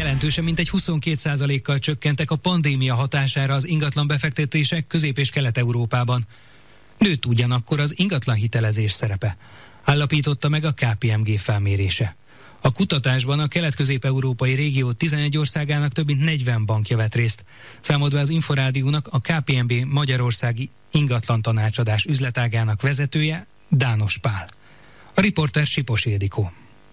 Jelentősen mintegy 22%-kal csökkentek a pandémia hatására az ingatlan befektetések Közép- és Kelet-Európában. Nőtt ugyanakkor az ingatlan hitelezés szerepe, állapította meg a KPMG felmérése. A kutatásban a kelet-közép-európai régió 11 országának több mint 40 bankja vett részt. Számolt be az Inforádiónak a KPMB Magyarországi ingatlan tanácsadás üzletágának vezetője Dános Pál. A riporter Sipos Édikó.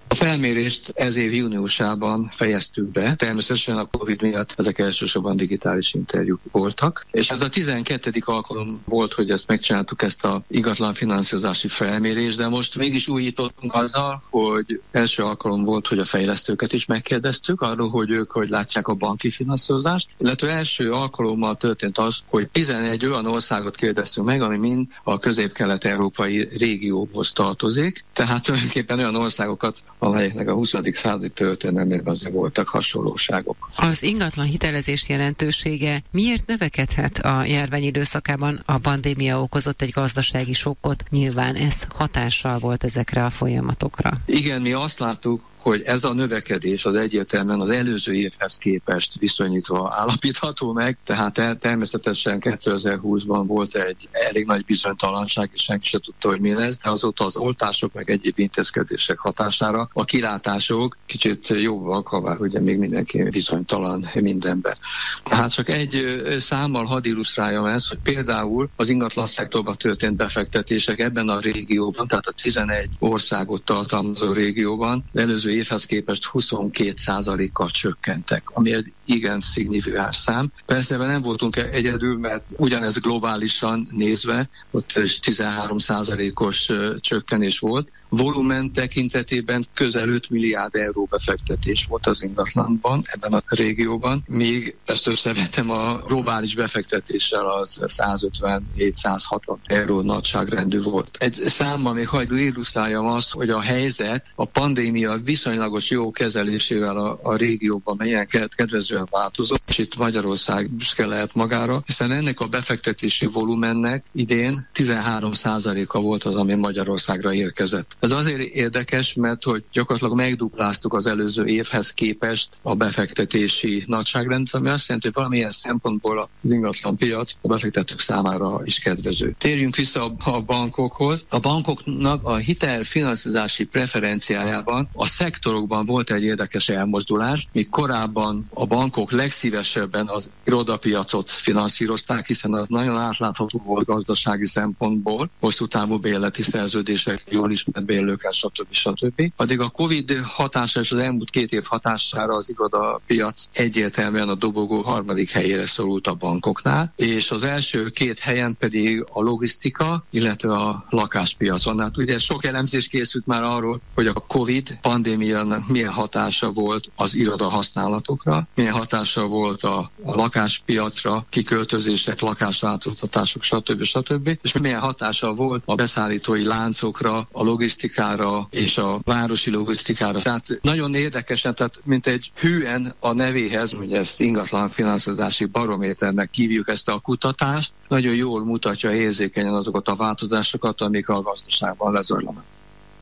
A felmérést ez év júniusában fejeztük be. Természetesen a Covid miatt ezek elsősorban digitális interjúk voltak. És ez a 12. alkalom volt, hogy ezt megcsináltuk, ezt a ingatlan finanszírozási felmérést, de most mégis újítottunk azzal, hogy első alkalom volt, hogy a fejlesztőket is megkérdeztük arról, hogy ők hogy látják a banki finanszírozást, illetve első alkalommal történt az, hogy 11 olyan országot kérdeztünk meg, ami mind a közép-kelet-európai régióhoz tartozik, tehát tulajdonképpen olyan országokat, amelyeknek a 20. századi történelmében azért voltak hasonlóságok. Az ingatlan hitelezés jelentősége miért növekedhet a járvány időszakában? A pandémia okozott egy gazdasági sokkot, nyilván ez hatással volt ezekre a folyamatokra. Igen, mi azt láttuk, hogy ez a növekedés az egyértelműen az előző évhez képest viszonyítva állapítható meg, tehát természetesen 2020-ban volt egy elég nagy bizonytalanság, és senki se tudta, hogy mi lesz, de azóta az oltások meg egyéb intézkedések hatására a kilátások kicsit jobbak, ha bár ugye még mindenki bizonytalan mindenben. Tehát csak egy számmal hadd illusztráljam ezt, hogy például az ingatlan szektorban történt befektetések ebben a régióban, tehát a 11 országot tartalmazó régióban előző évhez képest 22%-kal csökkentek, ami egy igen szignifikáns szám. Persze nem voltunk egyedül, mert ugyanez globálisan nézve, ott 13%-os csökkenés volt, volumen tekintetében közel 5 milliárd euró befektetés volt az ingatlanban, ebben a régióban, míg ezt összevetem a globális befektetéssel, az 150-760 euró nagyságrendű volt. Egy számmal még hagyd illusztráljam azt, hogy a helyzet a pandémia viszonylagos jó kezelésével a, a régióban milyen kedvezően változott, és itt Magyarország büszke lehet magára, hiszen ennek a befektetési volumennek idén 13%-a volt az, ami Magyarországra érkezett. Ez azért érdekes, mert hogy gyakorlatilag megdupláztuk az előző évhez képest a befektetési nagyságrendet, ami azt jelenti, hogy valamilyen szempontból az ingatlan piac a befektetők számára is kedvező. Térjünk vissza a bankokhoz. A bankoknak a hitelfinanszírozási preferenciájában a szektorokban volt egy érdekes elmozdulás, míg korábban a bankok legszívesebben az irodapiacot finanszírozták, hiszen az nagyon átlátható volt gazdasági szempontból, hosszú távú béleti szerződések, jól ismert bérlőkkel, stb. stb. Addig a Covid hatása és az elmúlt két év hatására az piac egyértelműen a dobogó harmadik helyére szorult a bankoknál, és az első két helyen pedig a logisztika, illetve a lakáspiacon. Hát ugye sok elemzés készült már arról, hogy a Covid pandémia milyen hatása volt az iroda használatokra, milyen hatása volt a, a lakáspiacra, kiköltözések, lakásváltoztatások, stb. stb. és milyen hatása volt a beszállítói láncokra, a logisztikai logisztikára és a városi logisztikára. Tehát nagyon érdekesen, tehát mint egy hűen a nevéhez, ugye ezt ingatlan finanszírozási barométernek hívjuk ezt a kutatást, nagyon jól mutatja érzékenyen azokat a változásokat, amik a gazdaságban lezajlanak.